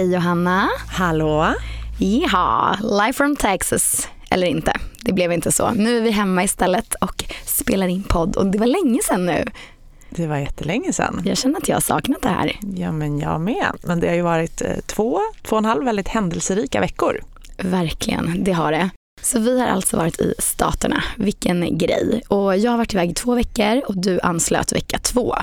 Hej Johanna. Hallå. Ja, live from Texas. Eller inte, det blev inte så. Nu är vi hemma istället och spelar in podd och det var länge sedan nu. Det var jättelänge sedan. Jag känner att jag har saknat det här. Ja, men jag med. Men det har ju varit eh, två, två och en halv väldigt händelserika veckor. Verkligen, det har det. Så vi har alltså varit i Staterna. Vilken grej. Och jag har varit iväg i två veckor och du anslöt vecka två.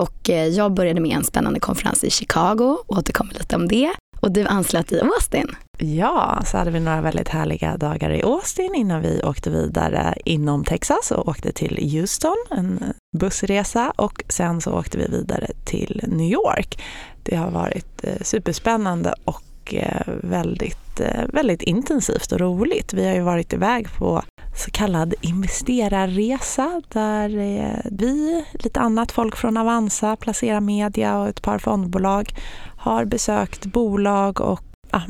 Och eh, jag började med en spännande konferens i Chicago, återkommer lite om det. Och du anslöt i Austin. Ja, så hade vi några väldigt härliga dagar i Austin innan vi åkte vidare inom Texas och åkte till Houston, en bussresa och sen så åkte vi vidare till New York. Det har varit eh, superspännande och eh, väldigt, väldigt intensivt och roligt. Vi har ju varit iväg på så kallad investerarresa där eh, vi, lite annat folk från Avanza, Placera Media och ett par fondbolag har besökt bolag och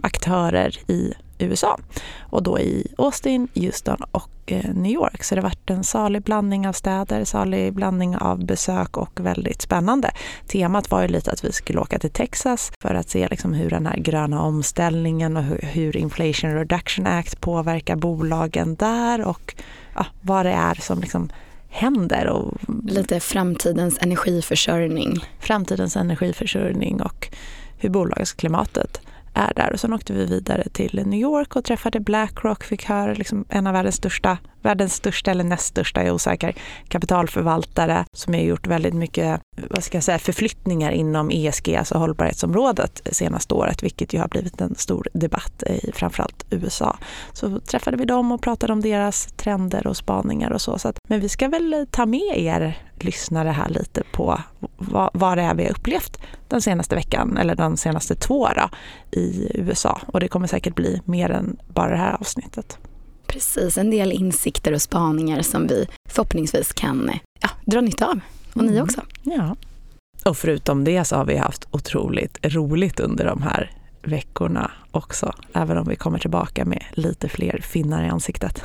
aktörer i USA och då i Austin, Houston och eh, New York. Så det har varit en salig blandning av städer, salig blandning av besök och väldigt spännande. Temat var ju lite att vi skulle åka till Texas för att se liksom hur den här gröna omställningen och hur Inflation Reduction Act påverkar bolagen där och ja, vad det är som liksom händer. Och Lite framtidens energiförsörjning. Framtidens energiförsörjning och hur bolagsklimatet är där. Och sen åkte vi vidare till New York och träffade Blackrock, fick höra liksom en av världens största, världens största eller näst största, jag är osäker, kapitalförvaltare som har gjort väldigt mycket vad ska jag säga, förflyttningar inom ESG, alltså hållbarhetsområdet, senaste året, vilket ju har blivit en stor debatt i framförallt USA. Så träffade vi dem och pratade om deras trender och spaningar och så. så att, men vi ska väl ta med er lyssnare här lite på vad, vad det är vi har upplevt den senaste veckan, eller de senaste två då, i USA. Och det kommer säkert bli mer än bara det här avsnittet. Precis, en del insikter och spaningar som vi förhoppningsvis kan ja, dra nytta av. Och ni mm. också. Ja. Och förutom det så har vi haft otroligt roligt under de här veckorna också, även om vi kommer tillbaka med lite fler finnar i ansiktet.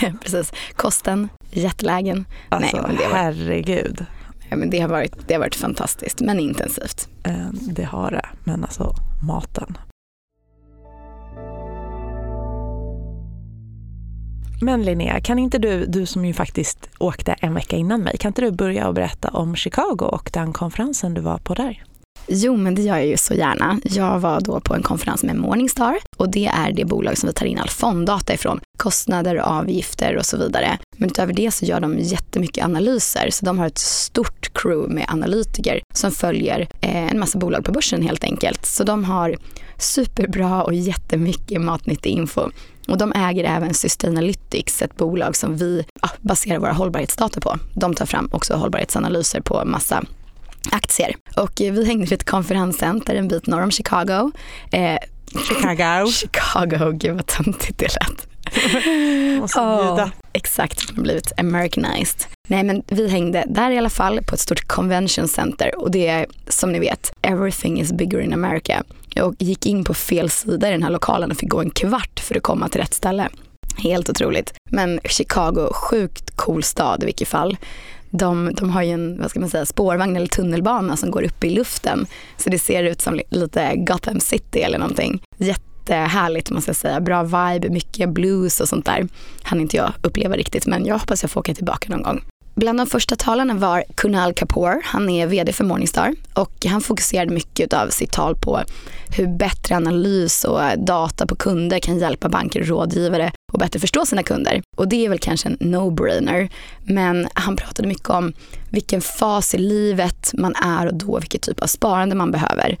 Precis. Kosten, jetlagen. Alltså, Nej, men det var... herregud. Ja, men det, har varit, det har varit fantastiskt, men intensivt. Eh, det har det, men alltså maten. Men Linnea, kan inte du, du som ju faktiskt åkte en vecka innan mig, kan inte du börja och berätta om Chicago och den konferensen du var på där? Jo, men det gör jag ju så gärna. Jag var då på en konferens med Morningstar och det är det bolag som vi tar in all fonddata ifrån. Kostnader, avgifter och så vidare. Men utöver det så gör de jättemycket analyser. Så de har ett stort crew med analytiker som följer eh, en massa bolag på börsen helt enkelt. Så de har superbra och jättemycket matnyttig info. Och de äger även Sustainalytics, ett bolag som vi ja, baserar våra hållbarhetsdata på. De tar fram också hållbarhetsanalyser på massa aktier. Och vi hängde vid ett konferenscenter en bit norr om Chicago. Eh, Chicago. Chicago, gud vad töntigt det lät. Måste oh, exakt, har blivit americanized. Nej men vi hängde där i alla fall på ett stort convention center och det är som ni vet, everything is bigger in America. Jag gick in på fel sida i den här lokalen och fick gå en kvart för att komma till rätt ställe. Helt otroligt. Men Chicago, sjukt cool stad i vilket fall. De, de har ju en vad ska man säga, spårvagn eller tunnelbana som går upp i luften. Så det ser ut som lite Gotham City eller någonting. Jättehärligt måste jag säga. Bra vibe, mycket blues och sånt där. Han inte jag uppleva riktigt men jag hoppas jag får åka tillbaka någon gång. Bland de första talarna var Kunal Kapoor. Han är VD för Morningstar och han fokuserade mycket av sitt tal på hur bättre analys och data på kunder kan hjälpa banker och rådgivare och bättre förstå sina kunder. Och det är väl kanske en no-brainer. Men han pratade mycket om vilken fas i livet man är och då vilken typ av sparande man behöver.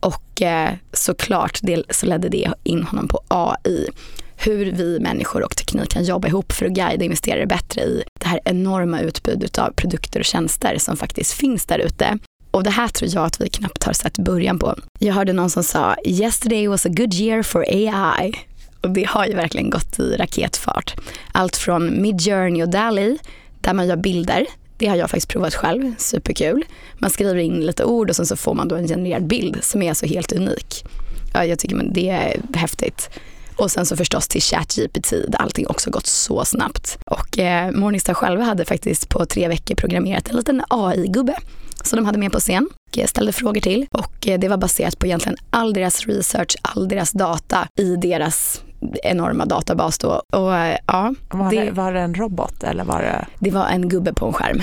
Och eh, såklart det, så ledde det in honom på AI hur vi människor och teknik kan jobba ihop för att guida investerare bättre i det här enorma utbudet av produkter och tjänster som faktiskt finns där ute. Och det här tror jag att vi knappt har sett början på. Jag hörde någon som sa “Yesterday was a good year for AI” och det har ju verkligen gått i raketfart. Allt från Midjourney och DALI där man gör bilder det har jag faktiskt provat själv, superkul. Man skriver in lite ord och sen så får man då en genererad bild som är alltså helt unik. Ja, jag tycker men det är häftigt. Och sen så förstås till ChatGPT där allting också gått så snabbt. Och eh, Morningstar själva hade faktiskt på tre veckor programmerat en liten AI-gubbe som de hade med på scen och ställde frågor till. Och eh, det var baserat på egentligen all deras research, all deras data i deras enorma databas då. Och, eh, ja, var, det, var det en robot eller var det? Det var en gubbe på en skärm.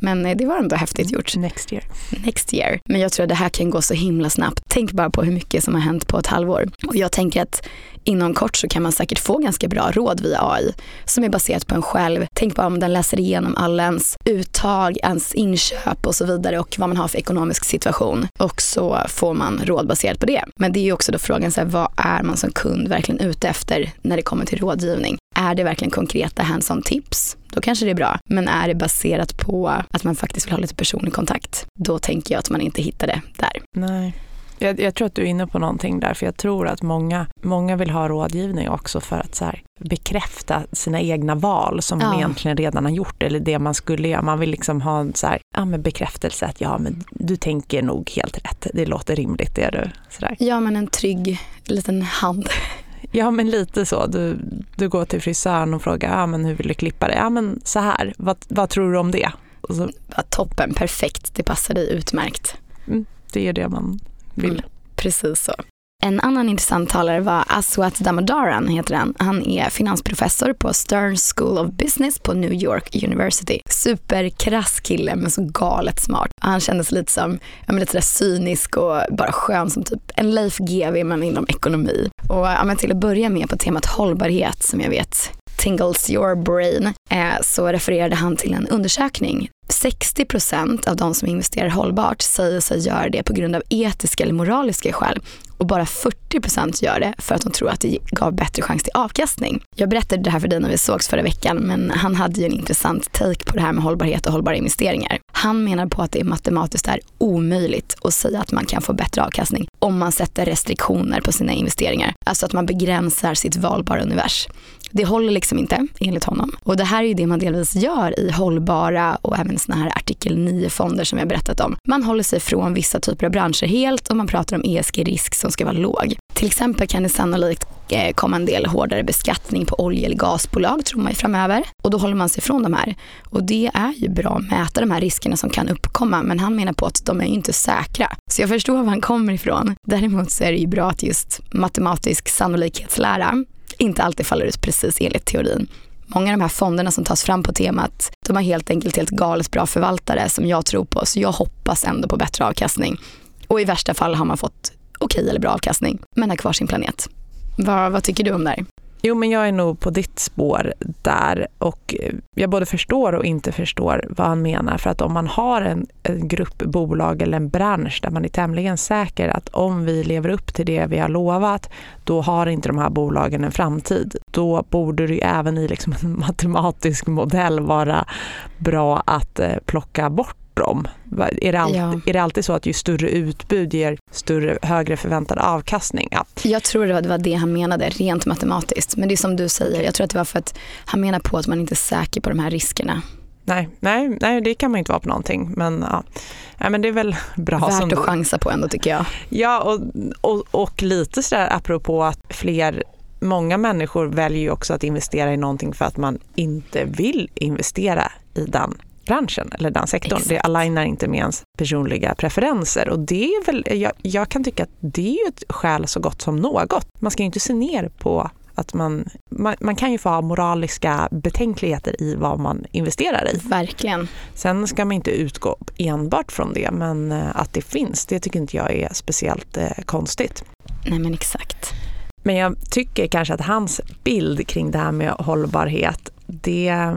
Men eh, det var ändå häftigt gjort. Next year. Next year. Men jag tror att det här kan gå så himla snabbt. Tänk bara på hur mycket som har hänt på ett halvår. Och jag tänker att inom kort så kan man säkert få ganska bra råd via AI som är baserat på en själv. Tänk bara om den läser igenom alla ens uttag, ens inköp och så vidare och vad man har för ekonomisk situation. Och så får man råd baserat på det. Men det är ju också då frågan, så här, vad är man som kund verkligen ute efter när det kommer till rådgivning? Är det verkligen konkreta hands-on tips? Då kanske det är bra. Men är det baserat på att man faktiskt vill ha lite personlig kontakt? Då tänker jag att man inte hittar det där. Nej. Jag, jag, tror att du är inne på någonting där, för jag tror att många, många vill ha rådgivning också för att så här, bekräfta sina egna val som ja. man egentligen redan har gjort eller det man skulle göra. Man vill liksom ha en så här, ja, men bekräftelse att ja, men du tänker nog helt rätt. Det låter rimligt, det du. Så där. Ja, men en trygg liten hand. Ja, men lite så. Du, du går till frisören och frågar ja, men hur vill du klippa dig? Ja, men så här. Vad, vad tror du om det? Så, ja, toppen, perfekt. Det passar dig utmärkt. Mm, det är det man vill. Mm, precis så. En annan intressant talare var Aswat Damodaran, heter han. Han är finansprofessor på Stern School of Business på New York University. Superkrass kille men så galet smart. Han kändes lite som, ja, men lite sådär cynisk och bara skön som typ en Leif GW men inom ekonomi. Och ja, men till att börja med på temat hållbarhet som jag vet tingles your brain, eh, så refererade han till en undersökning 60% av de som investerar hållbart säger sig göra det på grund av etiska eller moraliska skäl och bara 40% gör det för att de tror att det gav bättre chans till avkastning. Jag berättade det här för dig när vi sågs förra veckan men han hade ju en intressant take på det här med hållbarhet och hållbara investeringar. Han menar på att det matematiskt är omöjligt att säga att man kan få bättre avkastning om man sätter restriktioner på sina investeringar. Alltså att man begränsar sitt valbara univers. Det håller liksom inte enligt honom. Och det här är ju det man delvis gör i hållbara och även såna här artikel 9-fonder som jag berättat om. Man håller sig från vissa typer av branscher helt och man pratar om ESG-risk som ska vara låg. Till exempel kan det sannolikt eh, komma en del hårdare beskattning på olje eller gasbolag tror man ju framöver och då håller man sig från de här. Och det är ju bra att mäta de här riskerna som kan uppkomma men han menar på att de är ju inte säkra. Så jag förstår var han kommer ifrån. Däremot så är det ju bra att just matematisk sannolikhetslära inte alltid faller ut precis enligt teorin. Många av de här fonderna som tas fram på temat, de har helt enkelt helt galet bra förvaltare som jag tror på, så jag hoppas ändå på bättre avkastning. Och i värsta fall har man fått okej okay eller bra avkastning, men har kvar sin planet. Vad, vad tycker du om det här? Jo, men jag är nog på ditt spår där och jag både förstår och inte förstår vad han menar. För att om man har en, en grupp bolag eller en bransch där man är tämligen säker att om vi lever upp till det vi har lovat, då har inte de här bolagen en framtid. Då borde det ju även i liksom en matematisk modell vara bra att eh, plocka bort dem? Är det, alltid, ja. är det alltid så att ju större utbud ger större, högre förväntad avkastning? Ja. Jag tror det var det han menade rent matematiskt. Men det är som du säger, jag tror att det var för att han menar på att man inte är säker på de här riskerna. Nej, nej, nej det kan man inte vara på någonting. Men, ja. ja men det är väl bra. Värt som att chansa på ändå tycker jag. Ja, och, och, och lite sådär apropå att fler Många människor väljer ju också att investera i någonting för att man inte vill investera i den branschen eller den sektorn. Exakt. Det alignar inte med ens personliga preferenser och det är väl, jag, jag kan tycka att det är ett skäl så gott som något. Man ska ju inte se ner på att man, man, man, kan ju få ha moraliska betänkligheter i vad man investerar i. Verkligen. Sen ska man inte utgå enbart från det, men eh, att det finns, det tycker inte jag är speciellt eh, konstigt. Nej men exakt. Men jag tycker kanske att hans bild kring det här med hållbarhet det,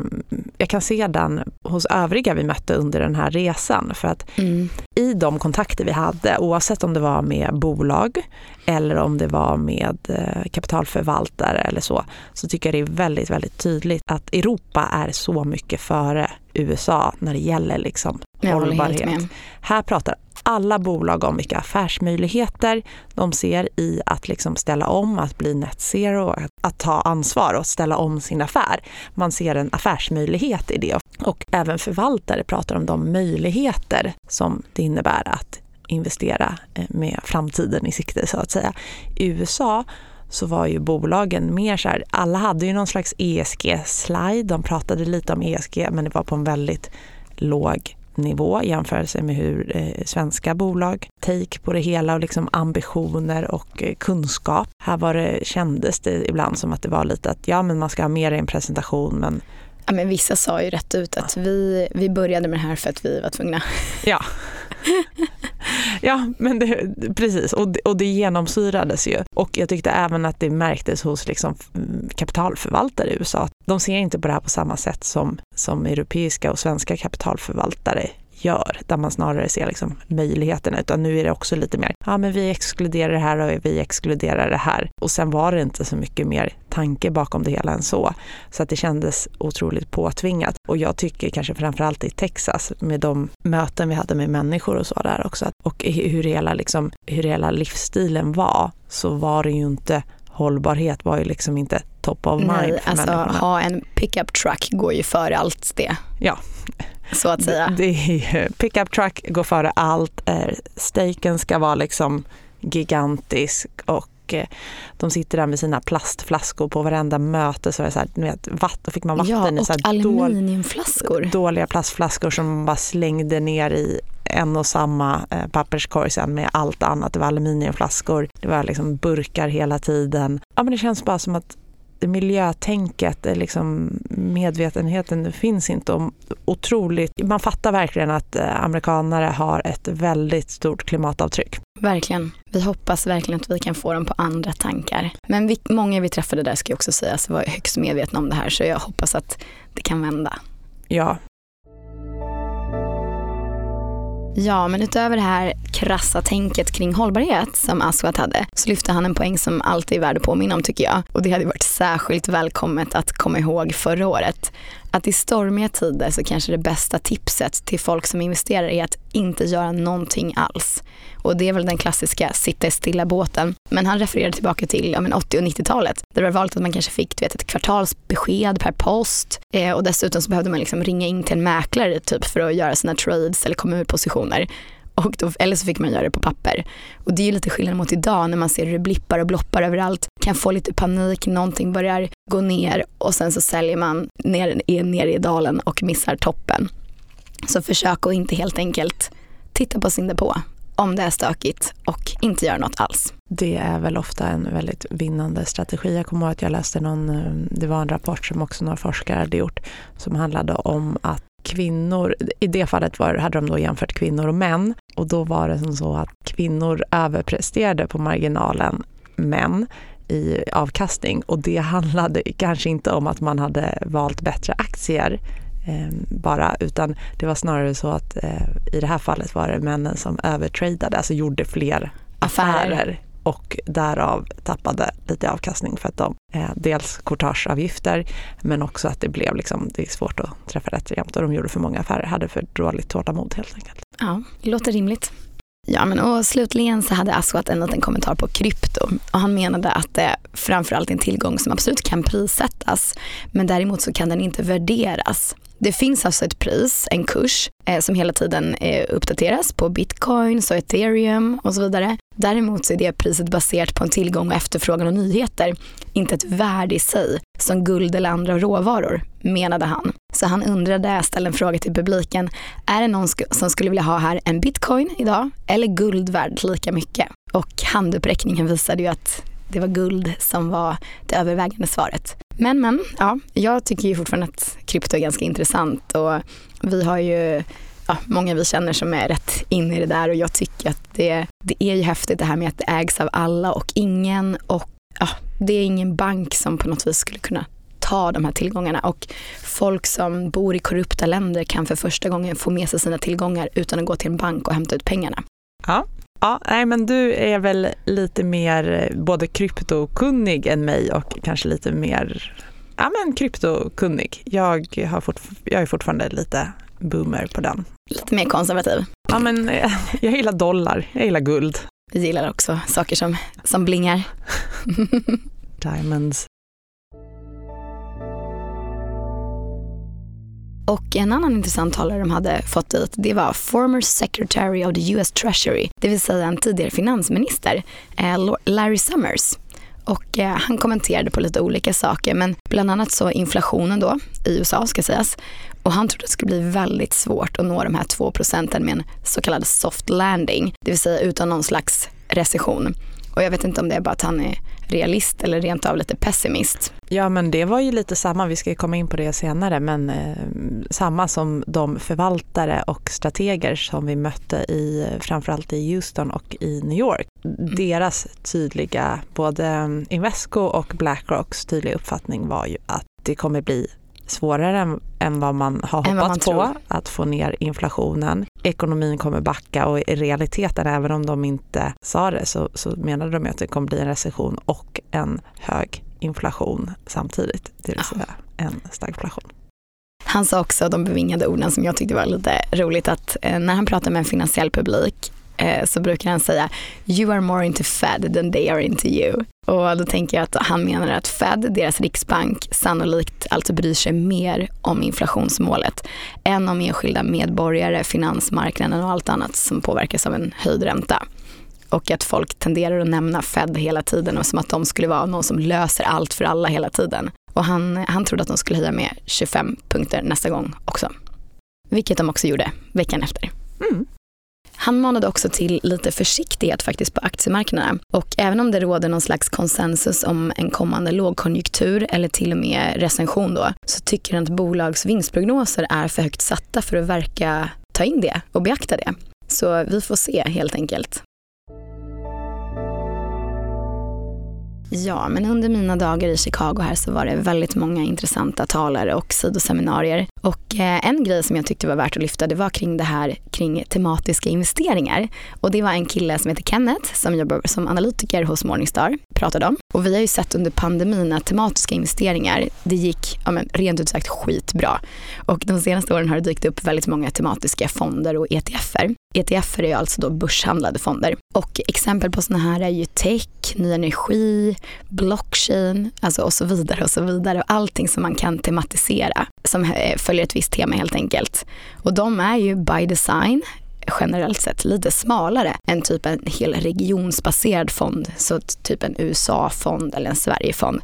jag kan se den hos övriga vi mötte under den här resan. För att mm. i de kontakter vi hade, oavsett om det var med bolag eller om det var med eh, kapitalförvaltare eller så, så tycker jag det är väldigt, väldigt tydligt att Europa är så mycket före USA när det gäller liksom hållbarhet. Här pratar alla bolag om vilka affärsmöjligheter de ser i att liksom ställa om, att bli net zero, att ta ansvar och ställa om sin affär. Man ser en affärsmöjlighet i det. Och även förvaltare pratar om de möjligheter som det innebär att investera eh, med framtiden i sikte så att säga. I USA så var ju bolagen mer så här, alla hade ju någon slags ESG-slide, de pratade lite om ESG men det var på en väldigt låg nivå i jämförelse med hur eh, svenska bolag take på det hela och liksom ambitioner och eh, kunskap. Här var det, kändes det ibland som att det var lite att ja men man ska ha mer i en presentation men Ja, men vissa sa ju rätt ut att vi, vi började med det här för att vi var tvungna. Ja, ja men det, precis. Och det, och det genomsyrades ju. Och jag tyckte även att det märktes hos liksom mm, kapitalförvaltare i USA. De ser inte på det här på samma sätt som, som europeiska och svenska kapitalförvaltare gör, där man snarare ser liksom möjligheterna, utan nu är det också lite mer, ja men vi exkluderar det här och vi exkluderar det här. Och sen var det inte så mycket mer tanke bakom det hela än så. Så att det kändes otroligt påtvingat. Och jag tycker kanske framförallt i Texas med de möten vi hade med människor och så där också, och hur hela, liksom, hur hela livsstilen var, så var det ju inte hållbarhet var ju liksom inte top of mind Nej, för alltså människorna. ha en pickup truck går ju före allt det. Ja, så att säga. Det, det pickup truck går före allt. Eh, steaken ska vara liksom gigantisk och eh, de sitter där med sina plastflaskor på varenda möte. Så är det så här, vet, vatten, fick man vatten ja, i så här aluminiumflaskor. dåliga plastflaskor som man bara slängde ner i en och samma eh, papperskorg sen med allt annat. Det var aluminiumflaskor, det var liksom burkar hela tiden. Ja, men det känns bara som att miljötänket, liksom medvetenheten finns inte. om otroligt, man fattar verkligen att eh, amerikanare har ett väldigt stort klimatavtryck. Verkligen. Vi hoppas verkligen att vi kan få dem på andra tankar. Men vi, många vi träffade där ska jag också säga var högst medvetna om det här så jag hoppas att det kan vända. Ja, Ja, men utöver det här krassa tänket kring hållbarhet som Aswat hade så lyfte han en poäng som alltid är värd att påminna om tycker jag. Och det hade varit särskilt välkommet att komma ihåg förra året. Att i stormiga tider så kanske det bästa tipset till folk som investerar är att inte göra någonting alls. Och det är väl den klassiska sitta i stilla båten. Men han refererar tillbaka till ja, 80 och 90-talet. Där det var vanligt att man kanske fick du vet, ett kvartalsbesked per post. Eh, och dessutom så behövde man liksom ringa in till en mäklare typ för att göra sina trades eller komma ur positioner. Och då, eller så fick man göra det på papper. Och det är ju lite skillnad mot idag när man ser hur det blippar och bloppar överallt. Kan få lite panik, någonting börjar gå ner och sen så säljer man ner, ner i dalen och missar toppen. Så försök att inte helt enkelt titta på sin depå om det är stökigt och inte göra något alls. Det är väl ofta en väldigt vinnande strategi. Jag kommer ihåg att jag läste någon, eh, det var en rapport som också några forskare hade gjort som handlade om att kvinnor, i det fallet var, hade de då jämfört kvinnor och män och då var det som så att kvinnor överpresterade på marginalen män i avkastning. Och det handlade kanske inte om att man hade valt bättre aktier eh, bara, utan det var snarare så att eh, i det här fallet var det männen som övertradade, alltså gjorde fler affärer, affärer. Och därav tappade lite avkastning för att de eh, dels courtageavgifter men också att det blev liksom, det är svårt att träffa rätt jämt. Och de gjorde för många affärer, hade för dåligt tålamod helt enkelt. Ja, det låter rimligt. Ja, men och slutligen så hade Aswat en liten kommentar på krypto och han menade att det framförallt är en tillgång som absolut kan prissättas men däremot så kan den inte värderas. Det finns alltså ett pris, en kurs, eh, som hela tiden eh, uppdateras på bitcoins och ethereum och så vidare. Däremot så är det priset baserat på en tillgång och efterfrågan och nyheter, inte ett värde i sig, som guld eller andra råvaror, menade han. Så han undrade, ställde en fråga till publiken, är det någon sk som skulle vilja ha här en bitcoin idag eller guld värd lika mycket? Och handuppräckningen visade ju att det var guld som var det övervägande svaret. Men men, ja, jag tycker ju fortfarande att krypto är ganska intressant och vi har ju ja, många vi känner som är rätt inne i det där och jag tycker att det, det är ju häftigt det här med att det ägs av alla och ingen och ja, det är ingen bank som på något vis skulle kunna ta de här tillgångarna och folk som bor i korrupta länder kan för första gången få med sig sina tillgångar utan att gå till en bank och hämta ut pengarna. Ja, Ja, nej, men du är väl lite mer eh, både kryptokunnig än mig och kanske lite mer ja, men kryptokunnig. Jag, har jag är fortfarande lite boomer på den. Lite mer konservativ. Ja, men eh, jag gillar dollar, jag gillar guld. Vi gillar också saker som, som blingar. Diamonds. Och en annan intressant talare de hade fått dit, det var former secretary of the US Treasury, det vill säga en tidigare finansminister, eh, Larry Summers. och eh, han kommenterade på lite olika saker men bland annat så inflationen då i USA ska sägas och han trodde att det skulle bli väldigt svårt att nå de här 2 procenten med en så kallad soft landing, det vill säga utan någon slags recession. Och jag vet inte om det är bara att han är realist eller rent av lite pessimist. Ja men det var ju lite samma, vi ska komma in på det senare, men eh, samma som de förvaltare och strateger som vi mötte i framförallt i Houston och i New York. Mm. Deras tydliga, både Invesco och Blackrocks tydliga uppfattning var ju att det kommer bli svårare än, än vad man har hoppats man på att få ner inflationen. Ekonomin kommer backa och i realiteten, även om de inte sa det, så, så menade de att det kommer bli en recession och en hög inflation samtidigt, det vill säga en stagflation. Han sa också de bevingade orden som jag tyckte var lite roligt att eh, när han pratar med en finansiell publik Eh, så brukar han säga “You are more into Fed than they are into you”. Och då tänker jag att han menar att Fed, deras riksbank, sannolikt alltså bryr sig mer om inflationsmålet än om enskilda medborgare, finansmarknaden och allt annat som påverkas av en höjd ränta. Och att folk tenderar att nämna Fed hela tiden och som att de skulle vara någon som löser allt för alla hela tiden. Och han, han trodde att de skulle höja med 25 punkter nästa gång också. Vilket de också gjorde veckan efter. Mm. Han manade också till lite försiktighet faktiskt på aktiemarknaden Och även om det råder någon slags konsensus om en kommande lågkonjunktur eller till och med recension då, så tycker han att bolags vinstprognoser är för högt satta för att verka ta in det och beakta det. Så vi får se helt enkelt. Ja, men under mina dagar i Chicago här så var det väldigt många intressanta talare och sidoseminarier. Och eh, en grej som jag tyckte var värt att lyfta det var kring det här kring tematiska investeringar. Och det var en kille som heter Kenneth som jobbar som analytiker hos Morningstar pratade om. Och vi har ju sett under pandemin att tematiska investeringar, det gick ja, men, rent ut sagt skitbra. Och de senaste åren har det dykt upp väldigt många tematiska fonder och ETFer. ETFer är alltså då börshandlade fonder. Och exempel på sådana här är ju tech, ny energi, blockchain alltså och så vidare och så vidare. Och allting som man kan tematisera som eh, följer ett visst tema helt enkelt. Och de är ju by design generellt sett lite smalare än typ en hel regionsbaserad fond, så typ en USA-fond eller en Sverige-fond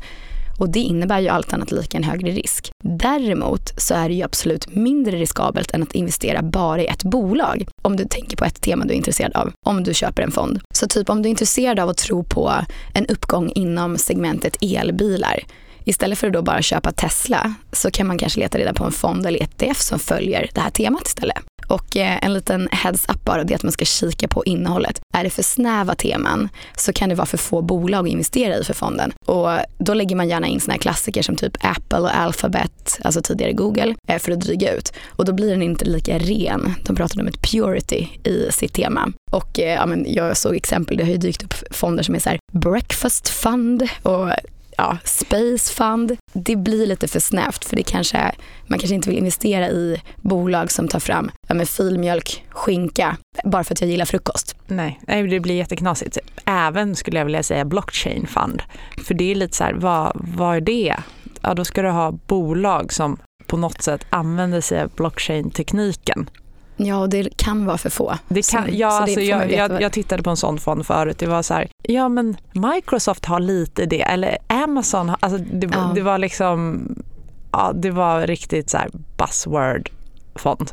och det innebär ju allt annat lika en högre risk. Däremot så är det ju absolut mindre riskabelt än att investera bara i ett bolag. Om du tänker på ett tema du är intresserad av, om du köper en fond. Så typ om du är intresserad av att tro på en uppgång inom segmentet elbilar, Istället för att då bara köpa Tesla så kan man kanske leta reda på en fond eller ETF som följer det här temat istället. Och eh, en liten heads up bara, det är att man ska kika på innehållet. Är det för snäva teman så kan det vara för få bolag att investera i för fonden. Och då lägger man gärna in såna här klassiker som typ Apple och Alphabet, alltså tidigare Google, eh, för att dryga ut. Och då blir den inte lika ren. De pratade om ett purity i sitt tema. Och eh, ja, men jag såg exempel, det har ju dykt upp fonder som är så här breakfast fund och ja, Space Fund. Det blir lite för snävt för det kanske, man kanske inte vill investera i bolag som tar fram ja, med filmjölk, skinka, bara för att jag gillar frukost. Nej, det blir jätteknasigt. Även skulle jag vilja säga blockchain fund. För det är lite så här, vad, vad är det? Ja, då ska du ha bolag som på något sätt använder sig av blockchain-tekniken Ja, och det kan vara för få. Det kan, så, ja, så alltså, jag, jag, jag, tittade på en sån fond förut. Det var så här, ja men Microsoft har lite det, eller Amazon, alltså det, ja. det var liksom, ja det var riktigt så här buzzword-fond.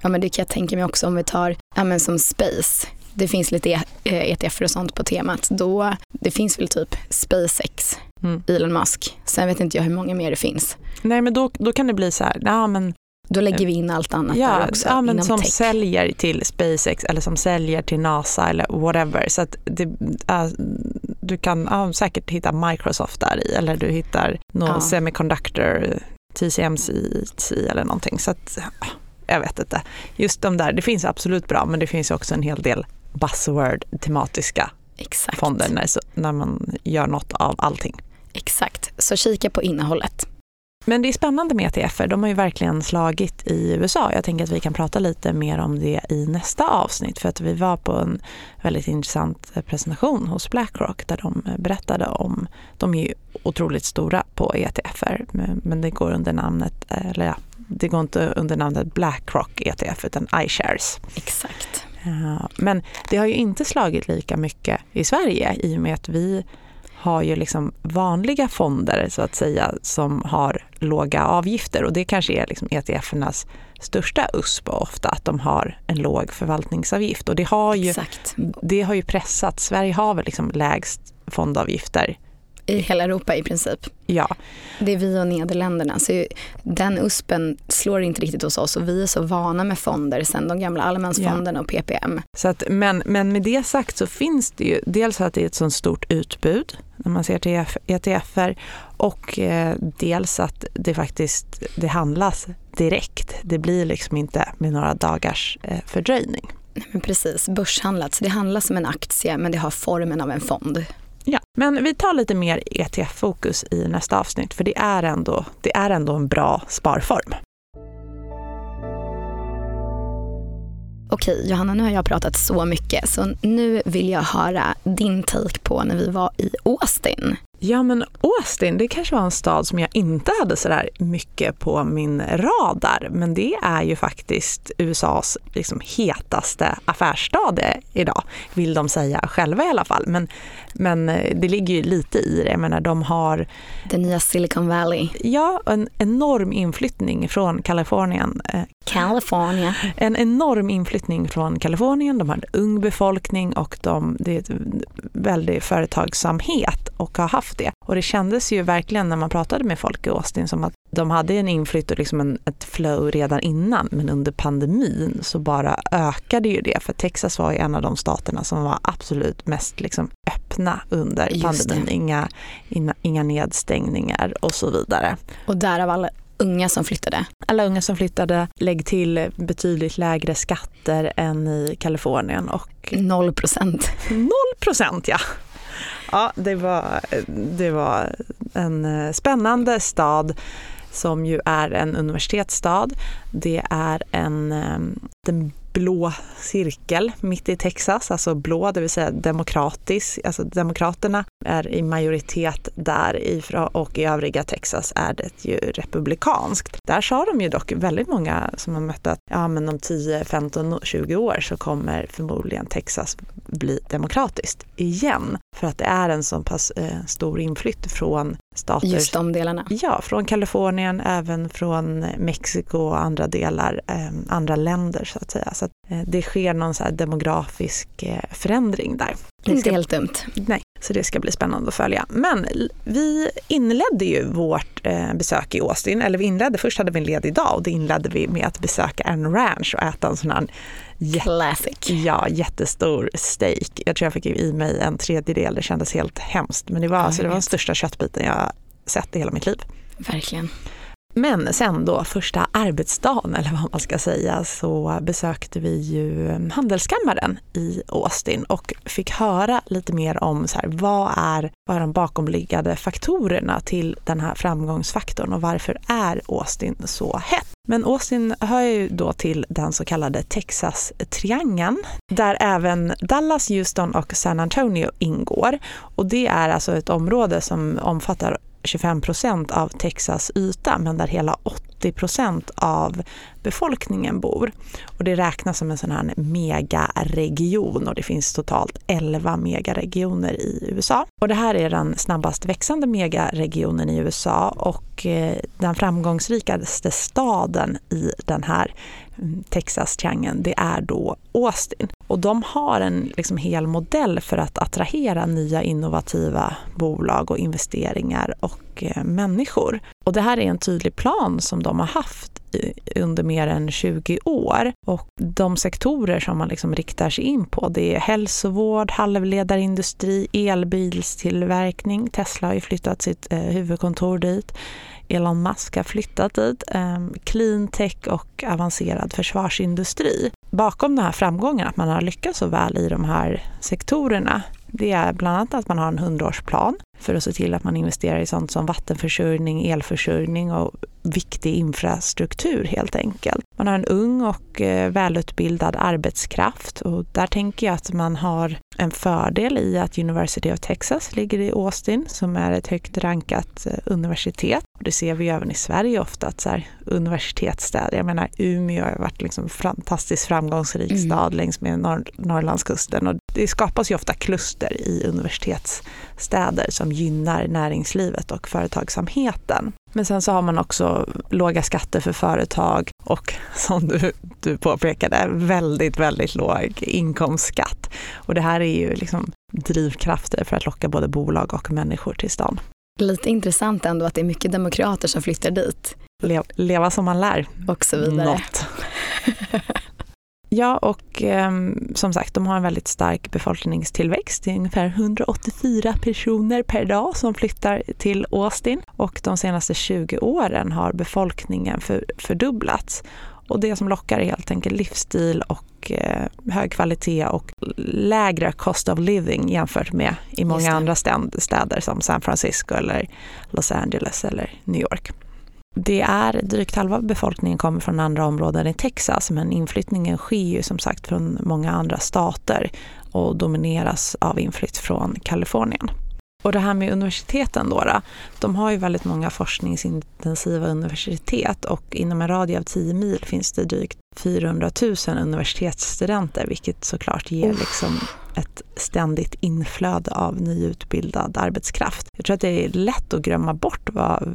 Ja men det kan jag tänka mig också om vi tar, ja men som Space. Det finns lite ETF och sånt på temat. Då, det finns väl typ SpaceX, mm. Elon Musk. Sen vet inte jag hur många mer det finns. Nej men då, då kan det bli så här, ja men då lägger vi in allt annat ja, där också. Ja, men som tech. säljer till SpaceX eller som säljer till NASA eller whatever. Så att det, äh, du kan äh, säkert hitta Microsoft där i eller du hittar någon ja. semiconductor, TCMC eller någonting. Så att, jag vet inte. Just de där, det finns absolut bra men det finns också en hel del buzzword tematiska Exakt. fonder när, när man gör något av allting. Exakt, så kika på innehållet. Men det är spännande med ETFer. De har ju verkligen slagit i USA. Jag tänker att vi kan prata lite mer om det i nästa avsnitt för att vi var på en väldigt intressant presentation hos Blackrock där de berättade om, de är ju otroligt stora på ETFer men det går under namnet, eller ja, det går inte under namnet Blackrock ETF utan iShares. Exakt. Men det har ju inte slagit lika mycket i Sverige i och med att vi har ju liksom vanliga fonder så att säga som har låga avgifter och det kanske är liksom ETF-ernas största USP ofta att de har en låg förvaltningsavgift och det har ju, Exakt. det har ju pressat. Sverige har väl liksom lägst fondavgifter. I hela Europa i princip. Ja, Det är vi och Nederländerna. Så den USPen slår inte riktigt hos oss och vi är så vana med fonder sen de gamla allemansfonderna och PPM. så att, men, men med det sagt så finns det ju dels att det är ett sånt stort utbud när man ser till ETFer och eh, dels att det faktiskt det handlas direkt. Det blir liksom inte med några dagars eh, fördröjning. Men precis, börshandlat. Så det handlas som en aktie men det har formen av en fond. Ja, men vi tar lite mer ETF-fokus i nästa avsnitt för det är ändå, det är ändå en bra sparform. Okej, Johanna, nu har jag pratat så mycket så nu vill jag höra din take på när vi var i Austin. Ja, men Austin, det kanske var en stad som jag inte hade så där mycket på min radar, men det är ju faktiskt USAs liksom hetaste affärsstad idag, vill de säga själva i alla fall. Men, men eh, det ligger ju lite i det. Jag menar, de har Det nya Silicon Valley. ja, en enorm inflyttning från Kalifornien. Eh, California. En enorm inflyttning från Kalifornien, de har en ung befolkning och de, det är en väldig företagsamhet och har haft det. Och det kändes ju verkligen när man pratade med folk i Austin som att de hade en inflytt och liksom en, ett flow redan innan men under pandemin så bara ökade ju det för Texas var ju en av de staterna som var absolut mest liksom öppna under Just det. pandemin. Inga, inga, inga nedstängningar och så vidare. Och därav alla unga som flyttade. Alla unga som flyttade, lägg till betydligt lägre skatter än i Kalifornien och Noll procent. noll procent ja. Ja, det var, det var en eh, spännande stad som ju är en universitetsstad. Det är en, eh, den blå cirkel mitt i Texas, alltså blå, det vill säga demokratisk. Alltså demokraterna är i majoritet där och i övriga Texas är det ju republikanskt. Där sa de ju dock väldigt många som har mött att ja, men om 10, 15, 20 år så kommer förmodligen Texas bli demokratiskt igen. För att det är en så pass eh, stor inflytt från stater Just de delarna. Ja, från Kalifornien, även från Mexiko och andra delar, eh, andra länder så att säga. Så att, eh, det sker någon så här demografisk eh, förändring där. Det Inte ska, helt dumt. nej, så det ska bli spännande att följa. Men vi inledde ju vårt eh, besök i Austin, eller vi inledde, först hade vi en ledig dag och det inledde vi med att besöka en ranch och äta en sån här jätte Classic. Ja, jättestor steak. Jag tror jag fick i mig en tredjedel, det kändes helt hemskt. Men det var, Ja, alltså, det var den största köttbiten jag sett i hela mitt liv. Verkligen. Men sen då, första arbetsdagen eller vad man ska säga, så besökte vi ju Handelskammaren i Austin och fick höra lite mer om så här, vad, är, vad är de bakomliggande faktorerna till den här framgångsfaktorn och varför är Austin så hett? Men Austin hör ju då till den så kallade Texas-triangeln där även Dallas, Houston och San Antonio ingår. Och det är alltså ett område som omfattar 25 procent av Texas yta men där hela 80 procent av befolkningen bor. Och det räknas som en sån här megaregion och det finns totalt 11 megaregioner i USA. Och det här är den snabbast växande megaregionen i USA och eh, den framgångsrikaste staden i den här Texas-triangeln, det är då Austin. Och de har en liksom hel modell för att attrahera nya innovativa bolag och investeringar och eh, människor. Och det här är en tydlig plan som de har haft i- under mer än 20 år. Och de sektorer som man liksom riktar sig in på det är hälsovård, halvledarindustri, elbilstillverkning. Tesla har ju flyttat sitt eh, huvudkontor dit. Elon Musk har flyttat dit. Ehm, clean tech och avancerad försvarsindustri. Bakom den här framgången, att man har lyckats så väl i de här sektorerna, det är bland annat att man har en hundraårsplan för att se till att man investerar i sånt som vattenförsörjning, elförsörjning och viktig infrastruktur helt enkelt. Man har en ung och eh, välutbildad arbetskraft och där tänker jag att man har en fördel i att University of Texas ligger i Austin som är ett högt rankat eh, universitet. Det ser vi även i Sverige ofta att så här, universitetsstäder, jag menar Umeå har varit liksom fantastiskt framgångsrik Mm. stad längs med norr, Norrlandskusten och det skapas ju ofta kluster i universitetsstäder som som gynnar näringslivet och företagsamheten. Men sen så har man också låga skatter för företag och som du, du påpekade, väldigt, väldigt låg inkomstskatt. Och det här är ju liksom drivkrafter för att locka både bolag och människor till stan. Lite intressant ändå att det är mycket demokrater som flyttar dit. Le leva som man lär. Och så vidare. Ja, och eh, som sagt, de har en väldigt stark befolkningstillväxt. Det är ungefär 184 personer per dag som flyttar till Austin och de senaste 20 åren har befolkningen för, fördubblats. Och det som lockar är helt enkelt livsstil och eh, hög kvalitet och lägre cost of living jämfört med i många andra städer som San Francisco eller Los Angeles eller New York. Det är drygt halva befolkningen kommer från andra områden i Texas men inflyttningen sker ju som sagt från många andra stater och domineras av inflytt från Kalifornien. Och det här med universiteten då, då, de har ju väldigt många forskningsintensiva universitet och inom en radie av 10 mil finns det drygt 400 000 universitetsstudenter vilket såklart ger liksom ett ständigt inflöde av nyutbildad arbetskraft. Jag tror att det är lätt att glömma bort vad,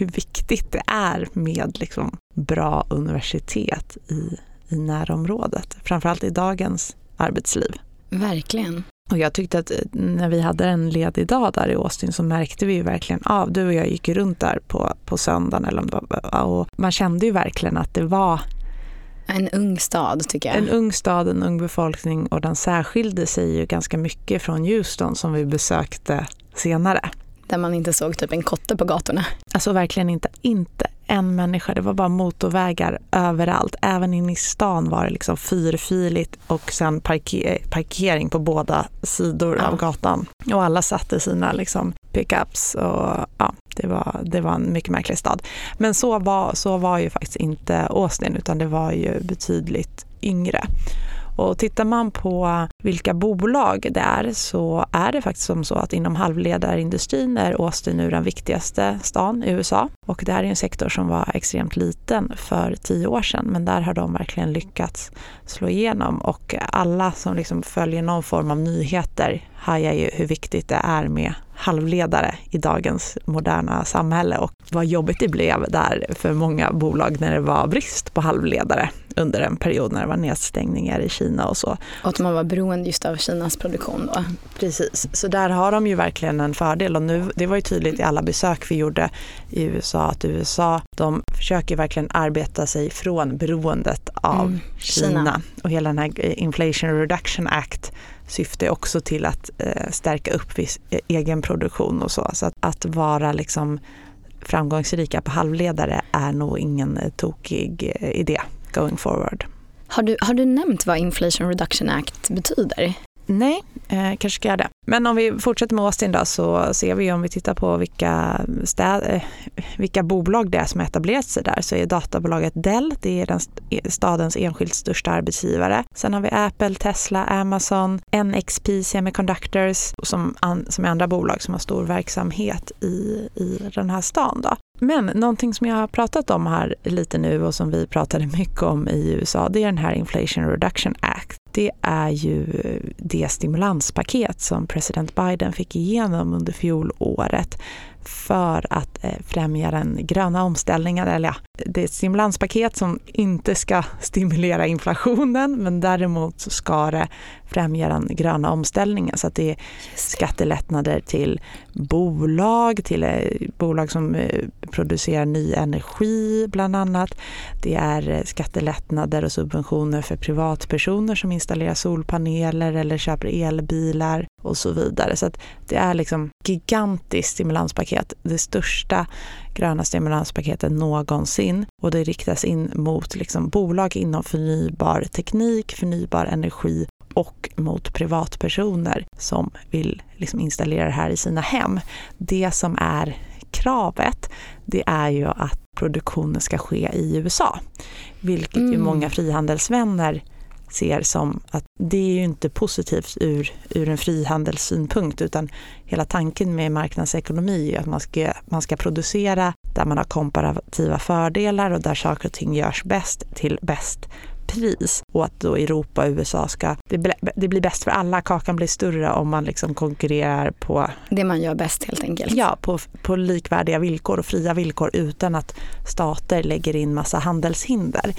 hur viktigt det är med liksom bra universitet i, i närområdet, framförallt i dagens arbetsliv. Verkligen. Och jag tyckte att eh, när vi hade en ledig dag där i Austin så märkte vi ju verkligen av, du och jag gick runt där på, på söndagen eller om det var, och man kände ju verkligen att det var en ung stad tycker jag. En ung stad, en ung befolkning och den särskilde sig ju ganska mycket från Houston som vi besökte senare. Där man inte såg typ en kotte på gatorna. Alltså verkligen inte, inte en människa. Det var bara motorvägar överallt. Även inne i stan var det liksom fyrfiligt och sen parker parkering på båda sidor ja. av gatan. Och alla satte sina liksom pickups och ja, det var, det var en mycket märklig stad. Men så var, så var ju faktiskt inte Austin utan det var ju betydligt yngre. Och tittar man på vilka bolag det är så är det faktiskt som så att inom halvledarindustrin är Austin nu den viktigaste stan i USA. Och det här är en sektor som var extremt liten för tio år sedan men där har de verkligen lyckats slå igenom och alla som liksom följer någon form av nyheter hajar ju hur viktigt det är med halvledare i dagens moderna samhälle och vad jobbigt det blev där för många bolag när det var brist på halvledare under en period när det var nedstängningar i Kina och så. Och att man var beroende just av Kinas produktion då. Precis, så där har de ju verkligen en fördel och nu, det var ju tydligt i alla besök vi gjorde i USA att USA, de försöker verkligen arbeta sig från beroendet av mm, Kina. Kina och hela den här Inflation Reduction Act syftar också till att eh, stärka upp viss eh, egen produktion och så. Så att, att vara liksom framgångsrika på halvledare är nog ingen eh, tokig eh, idé going forward. Har du, har du nämnt vad Inflation Reduction Act betyder? Nej, eh, kanske ska jag det. Men om vi fortsätter med Austin då så ser vi om vi tittar på vilka, städ, eh, vilka bolag det är som har etablerat sig där så är databolaget Dell, det är den e, stadens enskilt största arbetsgivare. Sen har vi Apple, Tesla, Amazon, NXP Semiconductors som, an, som är andra bolag som har stor verksamhet i, i den här stan. Då. Men någonting som jag har pratat om här lite nu och som vi pratade mycket om i USA, det är den här Inflation Reduction Act. Det är ju det stimulanspaket som president Biden fick igenom under fjolåret för att eh, främja den gröna omställningen. Eller ja, det är ett stimulanspaket som inte ska stimulera inflationen men däremot ska det främja den gröna omställningen. Så att det är skattelättnader till bolag, till eh, bolag som eh, producerar ny energi bland annat. Det är skattelättnader och subventioner för privatpersoner som installerar solpaneler eller köper elbilar och så vidare. Så det är liksom gigantiskt stimulanspaket, det största gröna stimulanspaketet någonsin och det riktas in mot liksom bolag inom förnybar teknik, förnybar energi och mot privatpersoner som vill liksom installera det här i sina hem. Det som är kravet, det är ju att produktionen ska ske i USA, vilket mm. ju många frihandelsvänner ser som att det är ju inte positivt ur, ur en frihandelssynpunkt utan hela tanken med marknadsekonomi är att man ska, man ska producera där man har komparativa fördelar och där saker och ting görs bäst till bäst pris och att då Europa och USA ska, det, det blir bäst för alla, kakan blir större om man liksom konkurrerar på det man gör bäst helt enkelt. Ja, på, på likvärdiga villkor och fria villkor utan att stater lägger in massa handelshinder.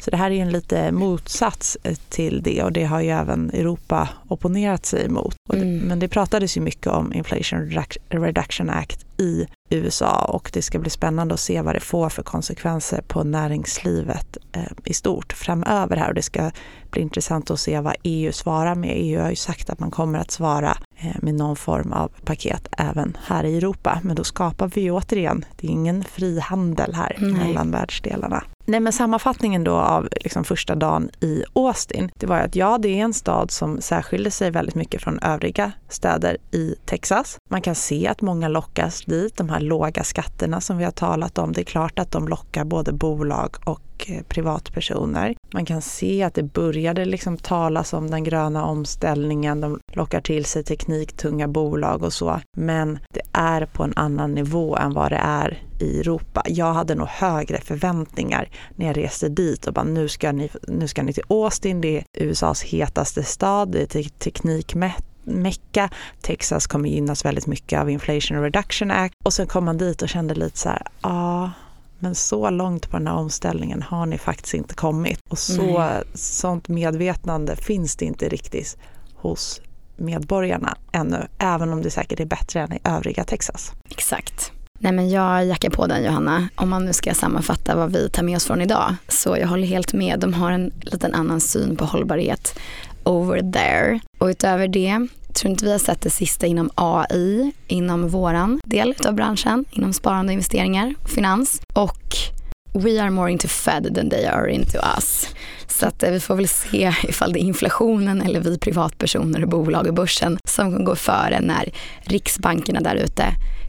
Så det här är en lite motsats eh, till det och det har ju även Europa opponerat sig emot. Mm. Men det pratades ju mycket om Inflation Reduction Act i USA och det ska bli spännande att se vad det får för konsekvenser på näringslivet eh, i stort framöver här och det ska bli intressant att se vad EU svarar med. EU har ju sagt att man kommer att svara med någon form av paket även här i Europa. Men då skapar vi ju återigen, det är ingen frihandel här Nej. mellan världsdelarna. Nej, men sammanfattningen då av liksom första dagen i Austin, det var att ja, det är en stad som särskiljer sig väldigt mycket från övriga städer i Texas. Man kan se att många lockas dit, de här låga skatterna som vi har talat om. Det är klart att de lockar både bolag och Eh, privatpersoner. Man kan se att det började liksom talas om den gröna omställningen, de lockar till sig tekniktunga bolag och så. Men det är på en annan nivå än vad det är i Europa. Jag hade nog högre förväntningar när jag reste dit och bara nu ska ni, nu ska ni till Austin, det är USAs hetaste stad, det är teknikmätt Mecka. Texas kommer gynnas väldigt mycket av Inflation Reduction Act. Och sen kom man dit och kände lite så här, ja, ah, men så långt på den här omställningen har ni faktiskt inte kommit. Och så, sånt medvetande finns det inte riktigt hos medborgarna ännu, även om det säkert är bättre än i övriga Texas. Exakt. Nej men jag jackar på den Johanna, om man nu ska sammanfatta vad vi tar med oss från idag. Så jag håller helt med, de har en liten annan syn på hållbarhet over there. Och utöver det tror inte vi har sett det sista inom AI, inom våran del av branschen, inom sparande och investeringar finans. Och we are more into Fed than they are into us. Så att eh, vi får väl se ifall det är inflationen eller vi privatpersoner och bolag och börsen som går före när riksbankerna där ute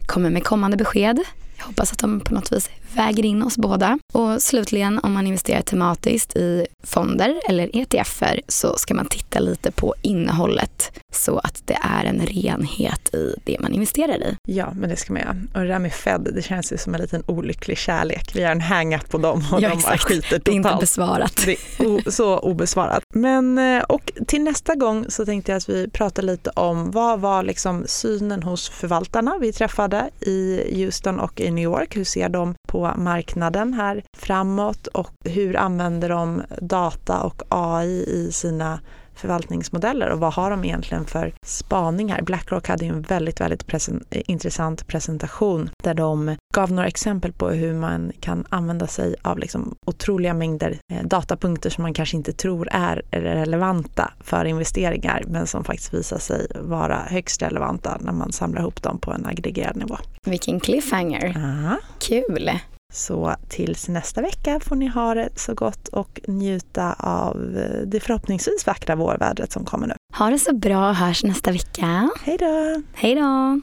kommer med kommande besked. Jag hoppas att de på något vis väger in oss båda. Och slutligen om man investerar tematiskt i fonder eller ETFer så ska man titta lite på innehållet så att det är en renhet i det man investerar i. Ja, men det ska man göra. Och det där med Fed, det känns ju som en liten olycklig kärlek. Vi har en hang-up på dem och ja, de exakt. skiter totalt. Det är inte besvarat. Det är så obesvarat. Men, eh, och till nästa gång så tänkte jag att vi pratar lite om vad var liksom synen hos förvaltarna vi träffade i Houston och i New York. Hur ser de på marknaden här framåt och hur använder de data och AI i sina förvaltningsmodeller och vad har de egentligen för spaningar? Blackrock hade ju en väldigt, väldigt presen intressant presentation där de gav några exempel på hur man kan använda sig av liksom otroliga mängder eh, datapunkter som man kanske inte tror är relevanta för investeringar men som faktiskt visar sig vara högst relevanta när man samlar ihop dem på en aggregerad nivå. Vilken cliffhanger! Aha. Kul! Så tills nästa vecka får ni ha det så gott och njuta av det förhoppningsvis vackra vårvädret som kommer nu. Ha det så bra, hörs nästa vecka. Hej då! Hej då!